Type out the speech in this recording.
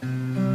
Bye.